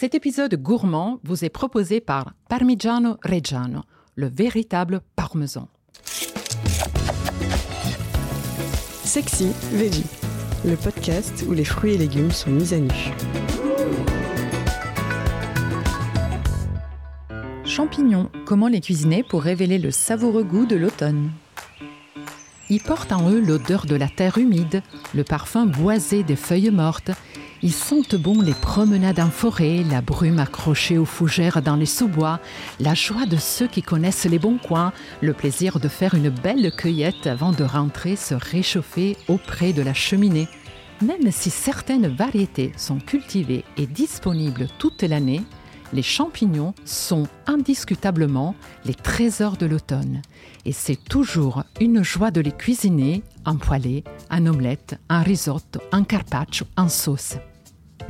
Cet épisode gourmand vous est proposé par Parmigiano Reggiano, le véritable parmesan. Sexy Veggie, le podcast où les fruits et légumes sont mis à nu. Champignons, comment les cuisiner pour révéler le savoureux goût de l'automne? Ils portent en eux l'odeur de la terre humide, le parfum boisé des feuilles mortes ils sentent bon les promenades en forêt, la brume accrochée aux fougères dans les sous-bois, la joie de ceux qui connaissent les bons coins, le plaisir de faire une belle cueillette avant de rentrer se réchauffer auprès de la cheminée. Même si certaines variétés sont cultivées et disponibles toute l'année, les champignons sont indiscutablement les trésors de l'automne. Et c'est toujours une joie de les cuisiner en poêlée, en omelette, en risotto, en carpaccio, en sauce.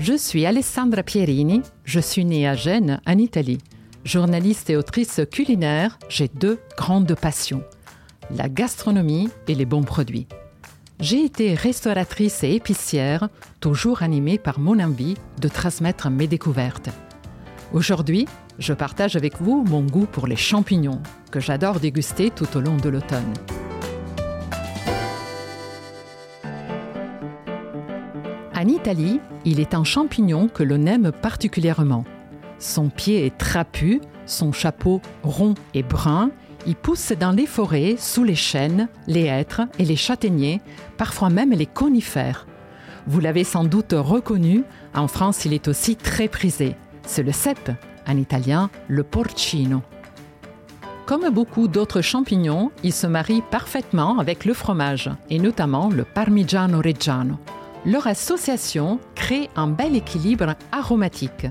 Je suis Alessandra Pierini, je suis née à Gênes, en Italie. Journaliste et autrice culinaire, j'ai deux grandes passions, la gastronomie et les bons produits. J'ai été restauratrice et épicière, toujours animée par mon envie de transmettre mes découvertes. Aujourd'hui, je partage avec vous mon goût pour les champignons, que j'adore déguster tout au long de l'automne. En Italie, il est un champignon que l'on aime particulièrement. Son pied est trapu, son chapeau rond et brun. Il pousse dans les forêts, sous les chênes, les hêtres et les châtaigniers, parfois même les conifères. Vous l'avez sans doute reconnu, en France il est aussi très prisé. C'est le cèpe, en italien le porcino. Comme beaucoup d'autres champignons, il se marie parfaitement avec le fromage, et notamment le parmigiano reggiano. Leur association crée un bel équilibre aromatique.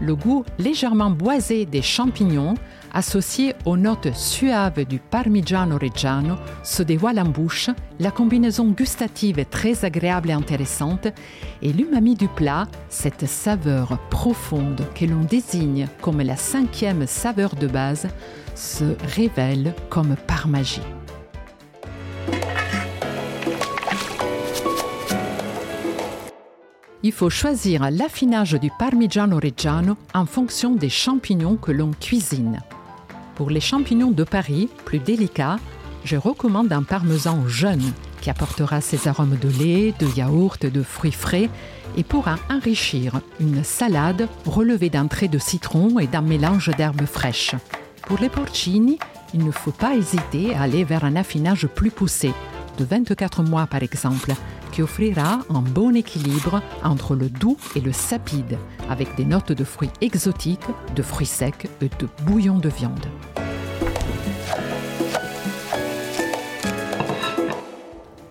Le goût légèrement boisé des champignons, associé aux notes suaves du Parmigiano Reggiano, se dévoile en bouche. La combinaison gustative est très agréable et intéressante. Et l'umami du plat, cette saveur profonde que l'on désigne comme la cinquième saveur de base, se révèle comme par magie. Il faut choisir l'affinage du Parmigiano Reggiano en fonction des champignons que l'on cuisine. Pour les champignons de Paris, plus délicats, je recommande un parmesan jeune qui apportera ses arômes de lait, de yaourt, de fruits frais et pourra enrichir une salade relevée d'un trait de citron et d'un mélange d'herbes fraîches. Pour les porcini, il ne faut pas hésiter à aller vers un affinage plus poussé, de 24 mois par exemple, qui offrira un bon équilibre entre le doux et le sapide, avec des notes de fruits exotiques, de fruits secs et de bouillon de viande.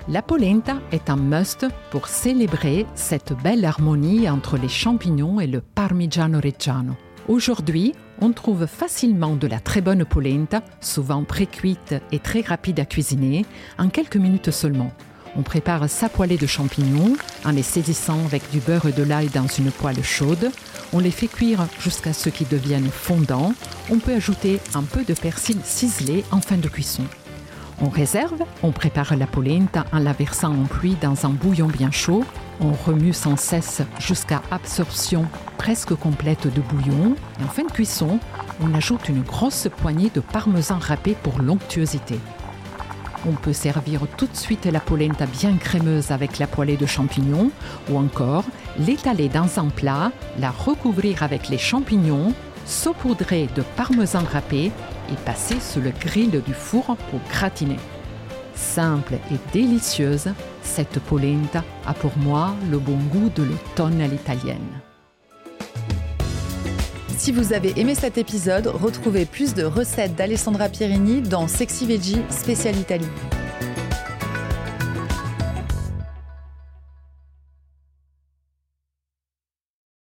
La polenta est un must pour célébrer cette belle harmonie entre les champignons et le parmigiano reggiano. Aujourd'hui, on trouve facilement de la très bonne polenta, souvent pré-cuite et très rapide à cuisiner, en quelques minutes seulement. On prépare sa poêlée de champignons en les saisissant avec du beurre et de l'ail dans une poêle chaude. On les fait cuire jusqu'à ce qu'ils deviennent fondants. On peut ajouter un peu de persil ciselé en fin de cuisson. On réserve, on prépare la polenta en la versant en pluie dans un bouillon bien chaud. On remue sans cesse jusqu'à absorption presque complète de bouillon. Et en fin de cuisson, on ajoute une grosse poignée de parmesan râpé pour l'onctuosité. On peut servir tout de suite la polenta bien crémeuse avec la poêlée de champignons ou encore l'étaler dans un plat, la recouvrir avec les champignons, saupoudrer de parmesan râpé et passer sous le grill du four pour gratiner. Simple et délicieuse, cette polenta a pour moi le bon goût de l'automne à l'italienne. Si vous avez aimé cet épisode, retrouvez plus de recettes d'Alessandra Pierini dans Sexy Veggie spécial Italie.